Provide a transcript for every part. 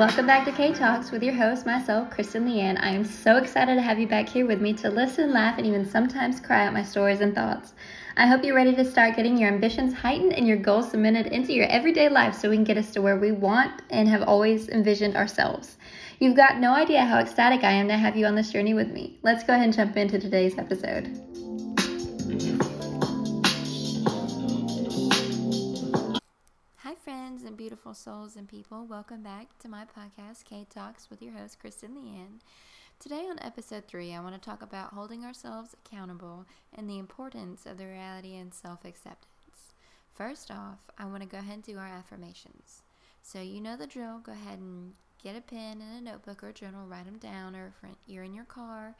Welcome back to K Talks with your host, myself, Kristen Leanne. I am so excited to have you back here with me to listen, laugh, and even sometimes cry at my stories and thoughts. I hope you're ready to start getting your ambitions heightened and your goals cemented into your everyday life so we can get us to where we want and have always envisioned ourselves. You've got no idea how ecstatic I am to have you on this journey with me. Let's go ahead and jump into today's episode. Friends and beautiful souls and people. Welcome back to my podcast, K Talks, with your host, Kristen Leanne. Today, on episode three, I want to talk about holding ourselves accountable and the importance of the reality and self acceptance. First off, I want to go ahead and do our affirmations. So, you know the drill. Go ahead and get a pen and a notebook or a journal, write them down, or if you're in your car,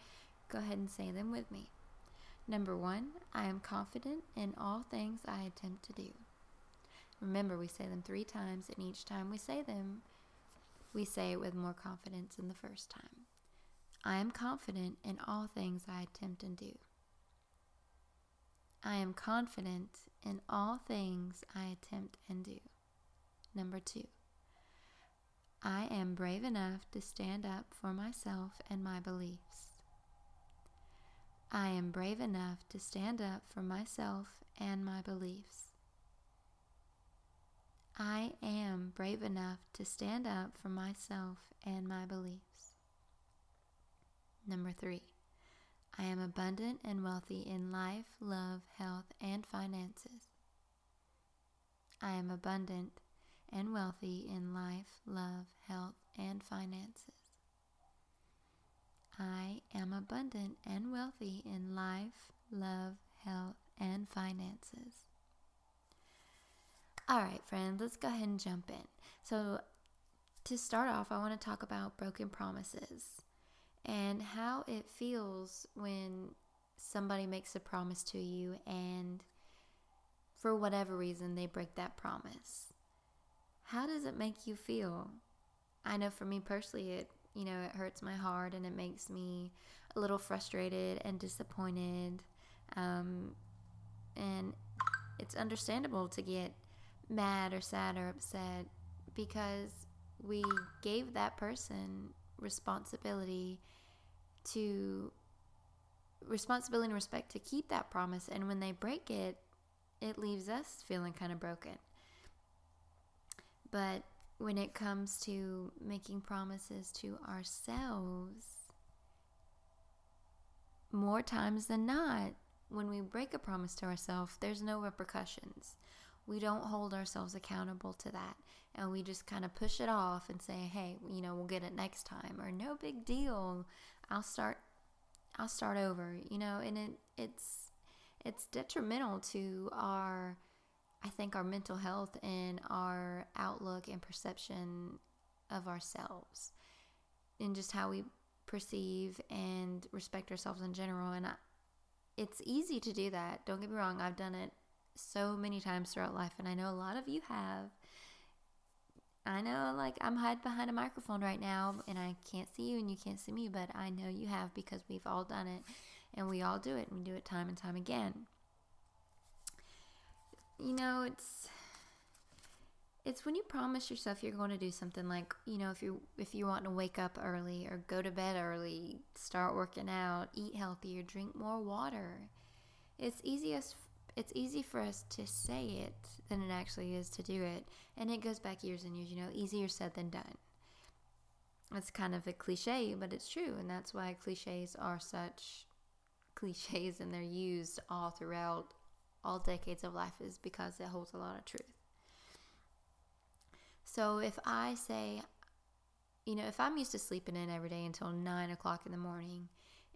go ahead and say them with me. Number one, I am confident in all things I attempt to do. Remember, we say them three times, and each time we say them, we say it with more confidence than the first time. I am confident in all things I attempt and do. I am confident in all things I attempt and do. Number two, I am brave enough to stand up for myself and my beliefs. I am brave enough to stand up for myself and my beliefs. I am brave enough to stand up for myself and my beliefs. Number three, I am abundant and wealthy in life, love, health, and finances. I am abundant and wealthy in life, love, health, and finances. I am abundant and wealthy in life, love, health, and finances. All right, friends, let's go ahead and jump in. So, to start off, I want to talk about broken promises and how it feels when somebody makes a promise to you and for whatever reason they break that promise. How does it make you feel? I know for me personally, it you know it hurts my heart and it makes me a little frustrated and disappointed, um, and it's understandable to get mad or sad or upset because we gave that person responsibility to responsibility and respect to keep that promise. And when they break it it leaves us feeling kind of broken. But when it comes to making promises to ourselves more times than not when we break a promise to ourselves there's no repercussions we don't hold ourselves accountable to that. And we just kind of push it off and say hey you know we'll get it next time or no big deal. I'll start i'll start over you know? And it it's it's detrimental to our i think our mental health and our outlook and perception of ourselves and just how we perceive and respect ourselves in general. And I, it's easy to do that. Don't get me wrong i've done it so many times throughout life, and I know a lot of you have. I know, like, I'm hiding behind a microphone right now, and I can't see you and you can't see me, but I know you have because we've all done it, and we all do it, and we do it time and time again. You know, it's it's when you promise yourself you're going to do something like you know if you if you want to wake up early or go to bed early start working out eat healthier drink more water it's easiest it's easy for us to say it than it actually is to do it. And it goes back years and years, you know, easier said than done. It's kind of a cliche, but it's true. And that's why cliches are such cliches and they're used all throughout all decades of life, is because it holds a lot of truth. So if I say, you know, if I'm used to sleeping in every day until nine o'clock in the morning,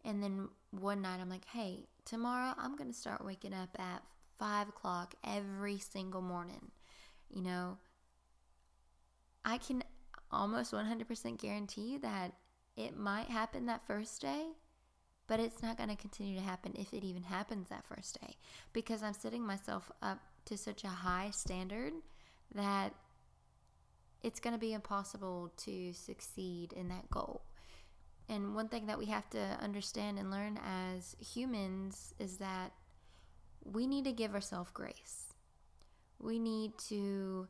and then one night I'm like, hey, tomorrow I'm going to start waking up at five o'clock every single morning. You know, I can almost 100% guarantee you that it might happen that first day, but it's not going to continue to happen if it even happens that first day because I'm setting myself up to such a high standard that it's going to be impossible to succeed in that goal. And one thing that we have to understand and learn as humans is that we need to give ourselves grace. We need to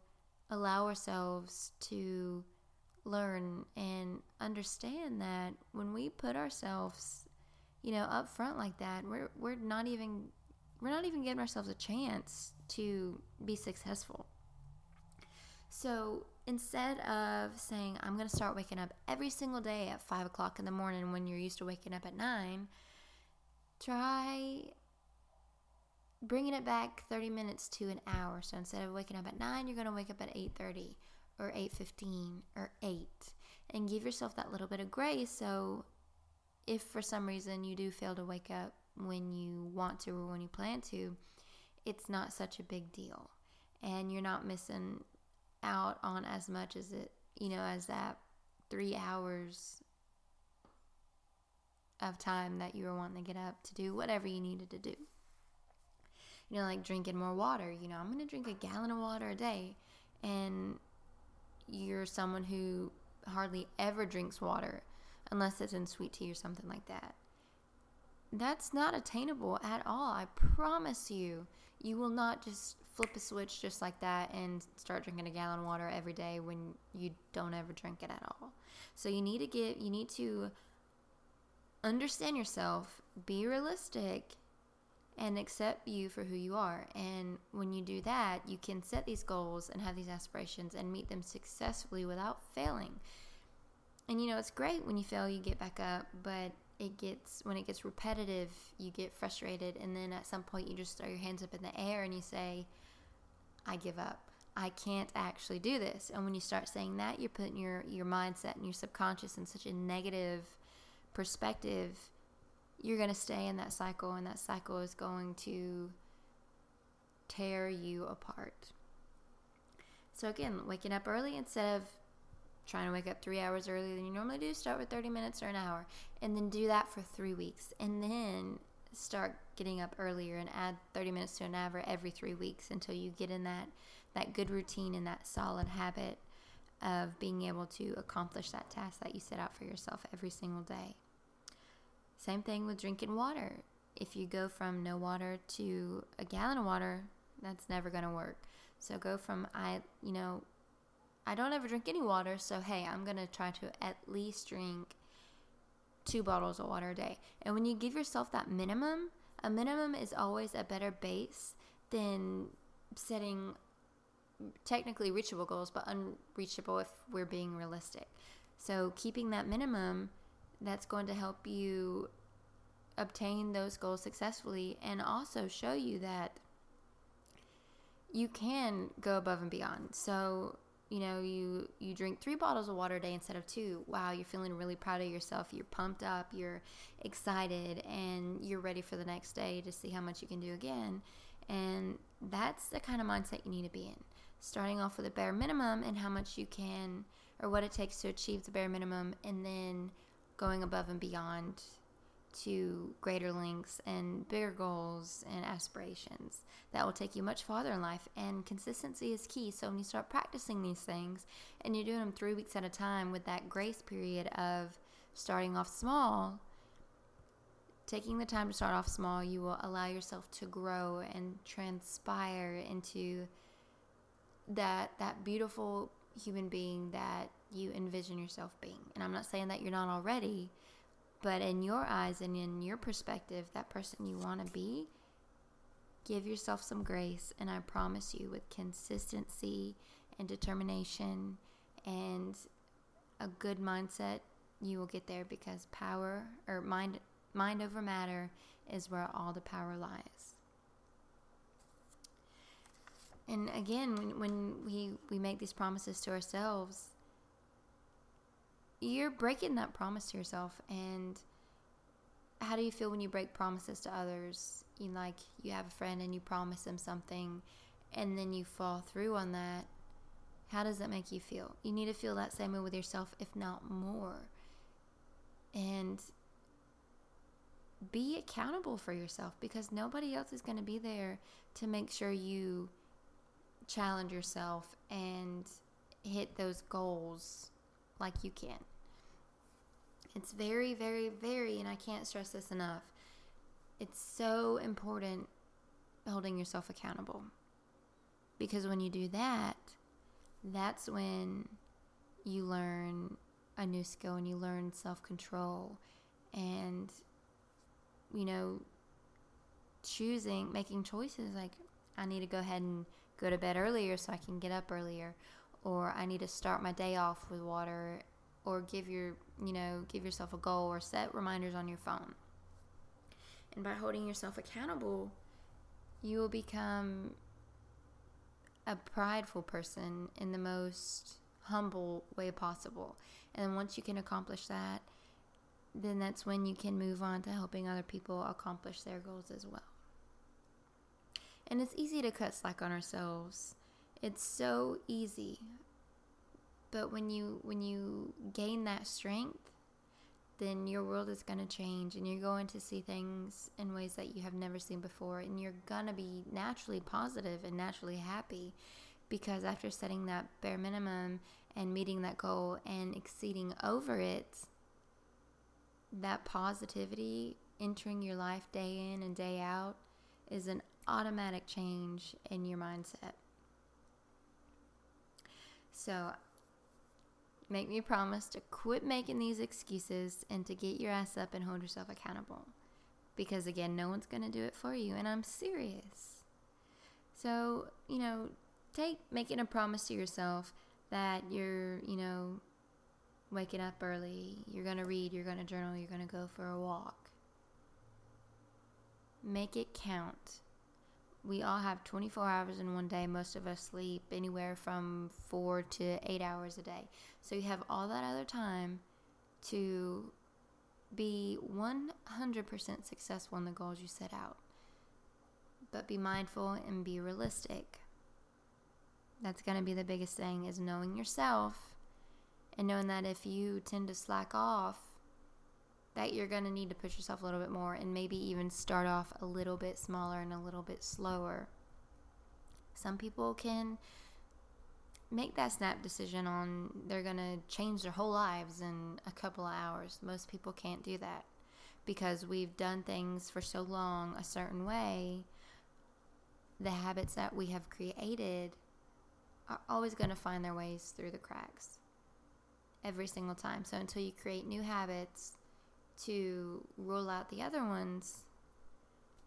allow ourselves to learn and understand that when we put ourselves, you know, up front like that, we're we're not even we're not even giving ourselves a chance to be successful. So instead of saying, I'm going to start waking up every single day at five o'clock in the morning when you're used to waking up at nine, try bringing it back 30 minutes to an hour. So instead of waking up at 9, you're going to wake up at 8:30 or 8:15 or 8 and give yourself that little bit of grace so if for some reason you do fail to wake up when you want to or when you plan to, it's not such a big deal. And you're not missing out on as much as it, you know, as that 3 hours of time that you were wanting to get up to do whatever you needed to do you know, like drinking more water. You know, I'm going to drink a gallon of water a day. And you're someone who hardly ever drinks water unless it's in sweet tea or something like that. That's not attainable at all. I promise you. You will not just flip a switch just like that and start drinking a gallon of water every day when you don't ever drink it at all. So you need to get you need to understand yourself, be realistic, and accept you for who you are. And when you do that, you can set these goals and have these aspirations and meet them successfully without failing. And you know, it's great when you fail, you get back up, but it gets when it gets repetitive, you get frustrated and then at some point you just throw your hands up in the air and you say, I give up. I can't actually do this. And when you start saying that, you're putting your your mindset and your subconscious in such a negative perspective you're going to stay in that cycle, and that cycle is going to tear you apart. So, again, waking up early instead of trying to wake up three hours earlier than you normally do, start with 30 minutes or an hour, and then do that for three weeks, and then start getting up earlier and add 30 minutes to an hour every three weeks until you get in that, that good routine and that solid habit of being able to accomplish that task that you set out for yourself every single day. Same thing with drinking water. If you go from no water to a gallon of water, that's never going to work. So go from I, you know, I don't ever drink any water, so hey, I'm going to try to at least drink two bottles of water a day. And when you give yourself that minimum, a minimum is always a better base than setting technically reachable goals, but unreachable if we're being realistic. So keeping that minimum that's going to help you obtain those goals successfully and also show you that you can go above and beyond. So, you know, you you drink 3 bottles of water a day instead of 2. Wow, you're feeling really proud of yourself. You're pumped up, you're excited and you're ready for the next day to see how much you can do again. And that's the kind of mindset you need to be in. Starting off with a bare minimum and how much you can or what it takes to achieve the bare minimum and then going above and beyond to greater lengths and bigger goals and aspirations that will take you much farther in life. And consistency is key. So when you start practicing these things and you're doing them three weeks at a time with that grace period of starting off small, taking the time to start off small, you will allow yourself to grow and transpire into that that beautiful human being that you envision yourself being. And I'm not saying that you're not already, but in your eyes and in your perspective, that person you want to be, give yourself some grace. And I promise you, with consistency and determination and a good mindset, you will get there because power or mind mind over matter is where all the power lies. And again, when, when we, we make these promises to ourselves, you're breaking that promise to yourself. And how do you feel when you break promises to others? You like you have a friend and you promise them something and then you fall through on that. How does that make you feel? You need to feel that same way with yourself, if not more. And be accountable for yourself because nobody else is going to be there to make sure you challenge yourself and hit those goals like you can. It's very, very, very, and I can't stress this enough. It's so important holding yourself accountable. Because when you do that, that's when you learn a new skill and you learn self control and, you know, choosing, making choices like, I need to go ahead and go to bed earlier so I can get up earlier, or I need to start my day off with water, or give your, you know, give yourself a goal or set reminders on your phone. And by holding yourself accountable, you will become a prideful person in the most humble way possible. And once you can accomplish that, then that's when you can move on to helping other people accomplish their goals as well. And it's easy to cut slack on ourselves. It's so easy. But when you when you gain that strength, then your world is going to change and you're going to see things in ways that you have never seen before and you're going to be naturally positive and naturally happy because after setting that bare minimum and meeting that goal and exceeding over it that positivity entering your life day in and day out is an automatic change in your mindset so Make me promise to quit making these excuses and to get your ass up and hold yourself accountable. Because again, no one's going to do it for you, and I'm serious. So, you know, take making a promise to yourself that you're, you know, waking up early, you're going to read, you're going to journal, you're going to go for a walk. Make it count we all have 24 hours in one day. Most of us sleep anywhere from four to eight hours a day. So you have all that other time to be 100% successful in the goals you set out. But be mindful and be realistic. That's going to be the biggest thing is knowing yourself and knowing that if you tend to slack off, that you're going to need to push yourself a little bit more and maybe even start off a little bit smaller and a little bit slower. Some people can make that snap decision on they're going to change their whole lives in a couple of hours. Most people can't do that because we've done things for so long a certain way. The habits that we have created are always going to find their ways through the cracks every single time. So until you create new habits, to rule out the other ones,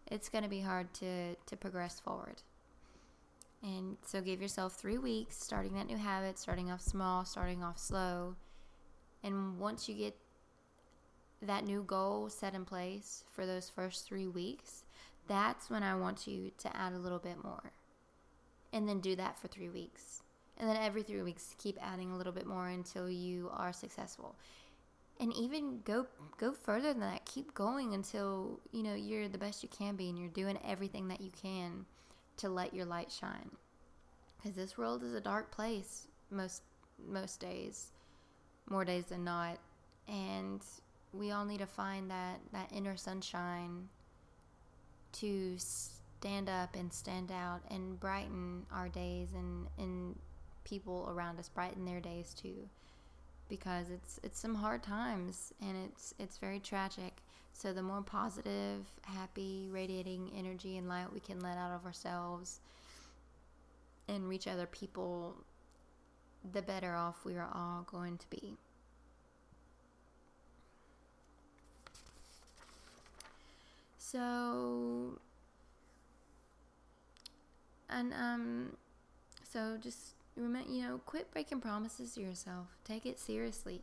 it's going to be hard to, to progress forward. And so give yourself three weeks, starting that new habit, starting off small, starting off slow. And once you get that new goal set in place for those first three weeks, that's when I want you to add a little bit more. And then do that for three weeks. And then every three weeks, keep adding a little bit more until you are successful and even go go further than that. Keep going until you know you're the best you can be and you're doing everything that you can to let your light shine. Because this world is a dark place most most days more days than not. And we all need to find that that inner sunshine to stand up and stand out and brighten our days and and people around us brighten their days too because it's it's some hard times and it's it's very tragic. So the more positive, happy, radiating energy and light we can let out of ourselves and reach other people, the better off we are all going to be. So and um so just you know, quit breaking promises to yourself. Take it seriously,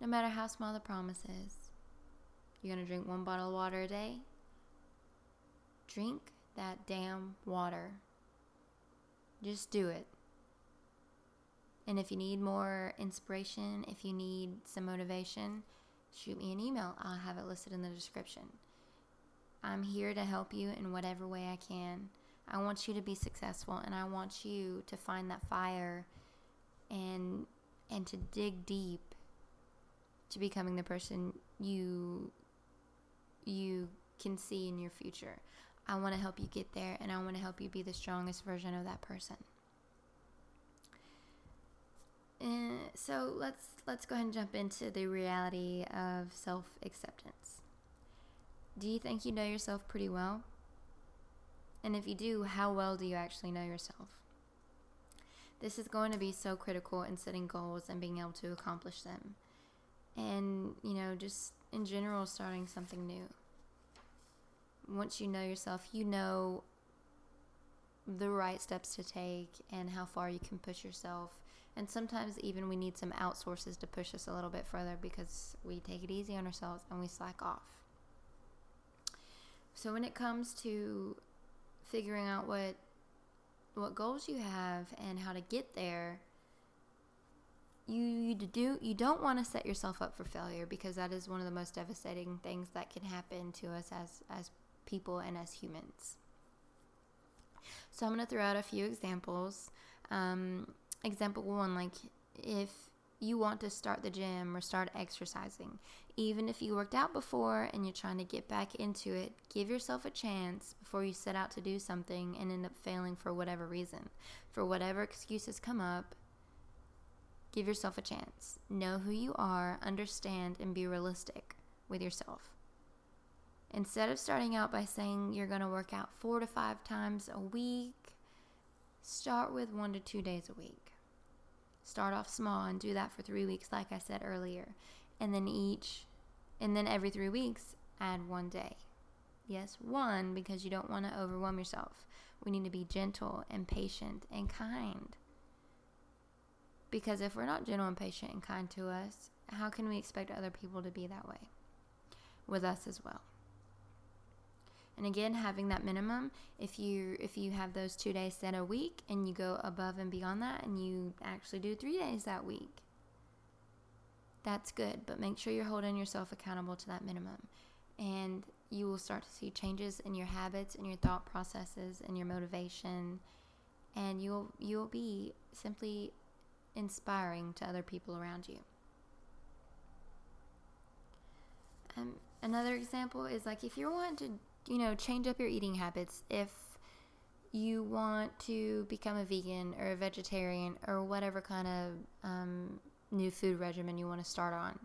no matter how small the promise is. You're to drink one bottle of water a day? Drink that damn water. Just do it. And if you need more inspiration, if you need some motivation, shoot me an email. I'll have it listed in the description. I'm here to help you in whatever way I can. I want you to be successful and I want you to find that fire and and to dig deep to becoming the person you you can see in your future. I want to help you get there and I want to help you be the strongest version of that person. And so let's let's go ahead and jump into the reality of self-acceptance. Do you think you know yourself pretty well? And if you do, how well do you actually know yourself? This is going to be so critical in setting goals and being able to accomplish them. And, you know, just in general, starting something new. Once you know yourself, you know the right steps to take and how far you can push yourself. And sometimes even we need some outsources to push us a little bit further because we take it easy on ourselves and we slack off. So when it comes to figuring out what what goals you have and how to get there, you, you do you don't want to set yourself up for failure because that is one of the most devastating things that can happen to us as as people and as humans. So I'm going to throw out a few examples. Um, example one, like if you want to start the gym or start exercising, even if you worked out before and you're trying to get back into it, give yourself a chance before you set out to do something and end up failing for whatever reason. For whatever excuses come up, give yourself a chance. Know who you are, understand, and be realistic with yourself. Instead of starting out by saying you're going to work out four to five times a week, start with one to two days a week. Start off small and do that for three weeks, like I said earlier. And then each, and then every three weeks, add one day. Yes, one, because you don't want to overwhelm yourself. We need to be gentle and patient and kind. Because if we're not gentle and patient and kind to us, how can we expect other people to be that way with us as well? And again, having that minimum, if you if you have those two days set a week and you go above and beyond that and you actually do three days that week, that's good. But make sure you're holding yourself accountable to that minimum. And you will start to see changes in your habits and your thought processes and your motivation. And you'll you'll be simply inspiring to other people around you. Um, another example is like if you're wanting to you know, change up your eating habits if you want to become a vegan or a vegetarian or whatever kind of um, new food regimen you want to start on.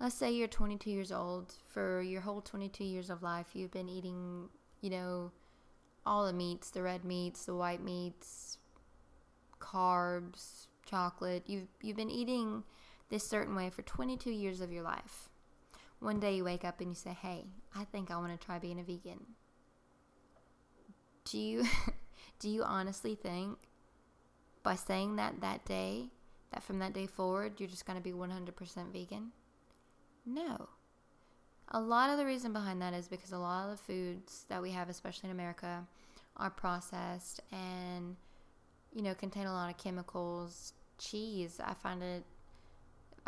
Let's say you're 22 years old. For your whole 22 years of life, you've been eating, you know, all the meats the red meats, the white meats, carbs, chocolate. You've, you've been eating this certain way for 22 years of your life one day you wake up and you say, "Hey, I think I want to try being a vegan." Do you do you honestly think by saying that that day that from that day forward you're just going to be 100% vegan? No. A lot of the reason behind that is because a lot of the foods that we have, especially in America, are processed and you know contain a lot of chemicals. Cheese, I find it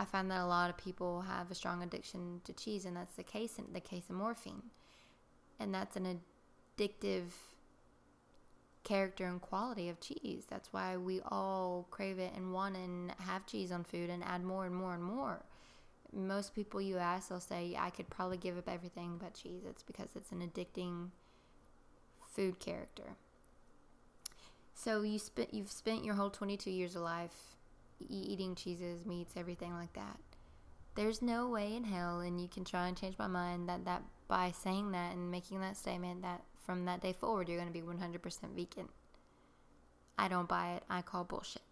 I find that a lot of people have a strong addiction to cheese, and that's the casein the casomorphin, and that's an addictive character and quality of cheese. That's why we all crave it and want and have cheese on food and add more and more and more. Most people you ask, they'll say, "I could probably give up everything but cheese." It's because it's an addicting food character. So you spent you've spent your whole 22 years of life eating cheeses, meats, everything like that. There's no way in hell, and you can try and change my mind that that by saying that and making that statement that from that day forward you're going to be 100% vegan. I don't buy it. I call bullshit.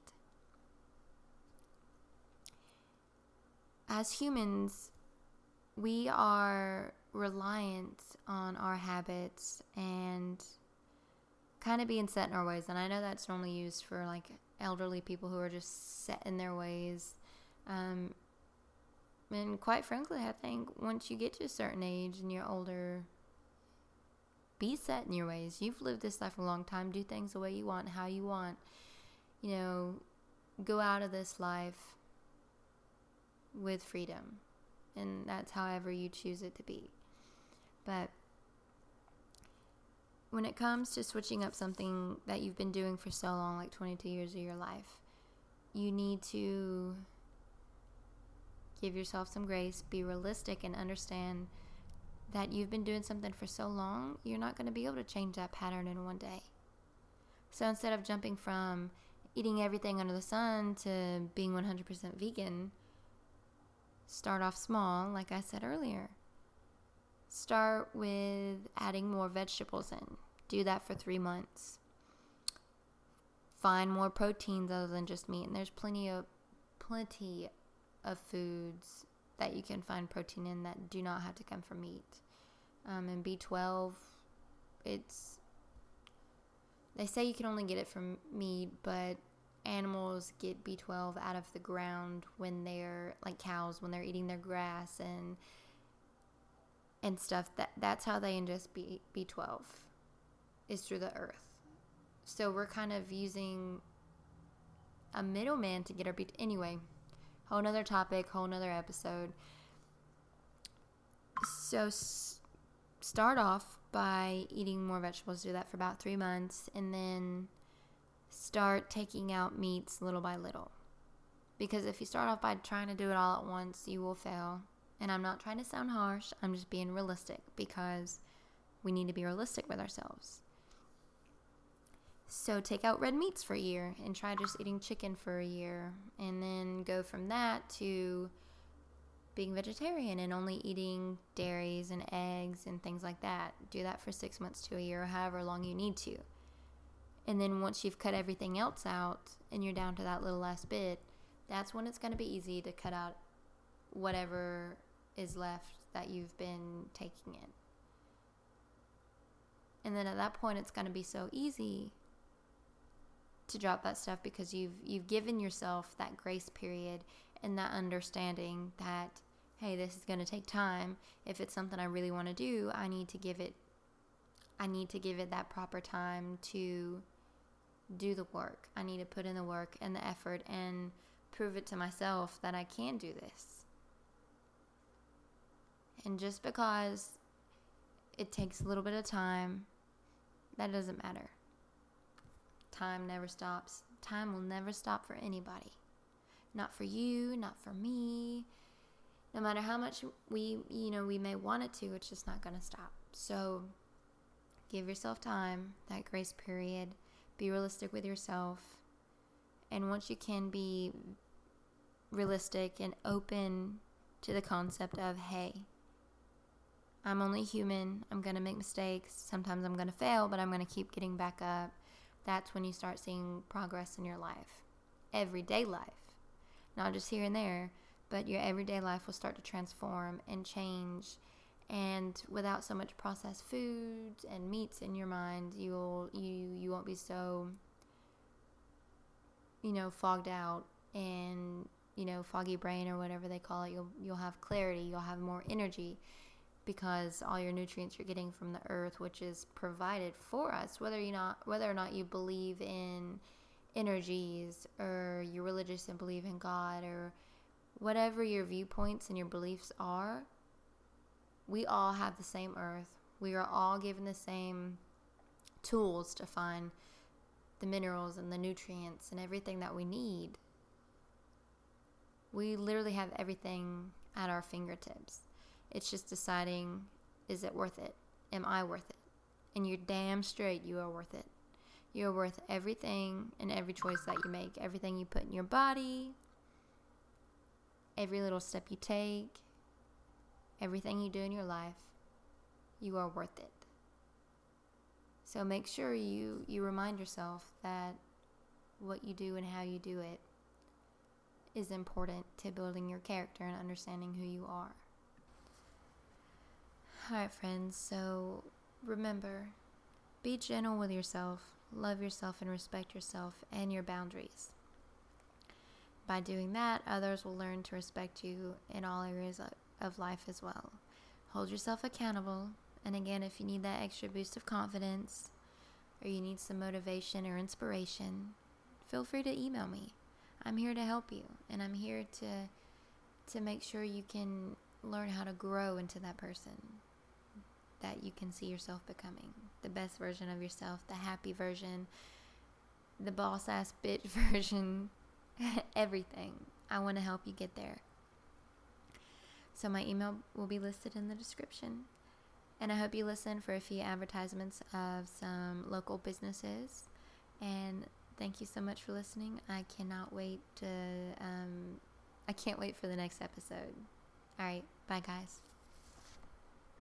As humans, we are reliant on our habits and kind of being set in our ways. And I know that's normally used for like elderly people who are just set in their ways. Um, and quite frankly, I think once you get to a certain age and you're older, be set in your ways. You've lived this life a long time. Do things the way you want, how you want. You know, go out of this life with freedom. And that's however you choose it to be. But when it comes to switching up something that you've been doing for so long, like 22 years of your life, you need to give yourself some grace, be realistic, and understand that you've been doing something for so long, you're not going to be able to change that pattern in one day. So instead of jumping from eating everything under the sun to being 100% vegan, start off small, like I said earlier. Start with adding more vegetables in. Do that for three months. find more proteins other than just meat. And there's plenty of plenty of foods that you can find protein in that do not have to come from meat. Um, and B12, it's they say you can only get it from meat, but animals get B12 out of the ground when they're like cows when they're eating their grass and and stuff. That that's how they ingest B B12 is through the earth. So we're kind of using a middleman to get our B. Anyway, whole nother topic, whole nother episode. So s- start off by eating more vegetables. Do that for about three months, and then start taking out meats little by little. Because if you start off by trying to do it all at once, you will fail. And I'm not trying to sound harsh, I'm just being realistic because we need to be realistic with ourselves. So take out red meats for a year and try just eating chicken for a year. And then go from that to being vegetarian and only eating dairies and eggs and things like that. Do that for six months to a year, or however long you need to. And then once you've cut everything else out and you're down to that little last bit, that's when it's going to be easy to cut out whatever is left that you've been taking in. And then at that point it's going to be so easy to drop that stuff because you've you've given yourself that grace period and that understanding that hey, this is going to take time. If it's something I really want to do, I need to give it I need to give it that proper time to do the work. I need to put in the work and the effort and prove it to myself that I can do this. And just because it takes a little bit of time, that doesn't matter. Time never stops. Time will never stop for anybody. Not for you, not for me. No matter how much we, you know, we may want it to, it's just not going to stop. So give yourself time, that grace period be realistic with yourself. And once you can be realistic and open to the concept of, hey, I'm only human. I'm going to make mistakes. Sometimes I'm going to fail, but I'm going to keep getting back up. That's when you start seeing progress in your life, everyday life. Not just here and there, but your everyday life will start to transform and change and without so much processed foods and meats in your mind you'll you you won't be so you know fogged out and you know foggy brain or whatever they call it you'll you'll have clarity you'll have more energy because all your nutrients you're getting from the earth which is provided for us whether you not whether or not you believe in energies or you're religious and believe in God or whatever your viewpoints and your beliefs are we all have the same earth. We are all given the same tools to find the minerals and the nutrients and everything that we need. We literally have everything at our fingertips. It's just deciding is it worth it? Am I worth it? And you're damn straight you are worth it. You're worth everything and every choice that you make, everything you put in your body, every little step you take, everything you do in your life, you are worth it. So make sure you, you remind yourself that what you do and how you do it is important to building your character and understanding who you are. Alright, friends, so remember be gentle with yourself, love yourself, and respect yourself and your boundaries. By doing that, others will learn to respect you in all areas of life as well. Hold yourself accountable. And again, if you need that extra boost of confidence or you need some motivation or inspiration, feel free to email me. I'm here to help you and I'm here to to make sure you can learn how to grow into that person that you can see yourself becoming. The best version of yourself, the happy version, the boss ass bitch version, everything. I want to help you get there. So my email will be listed in the description. And I hope you listen for a few advertisements of some local businesses. And thank you so much for listening. I cannot wait to, um, I can't wait for the next episode. All right. Bye, guys.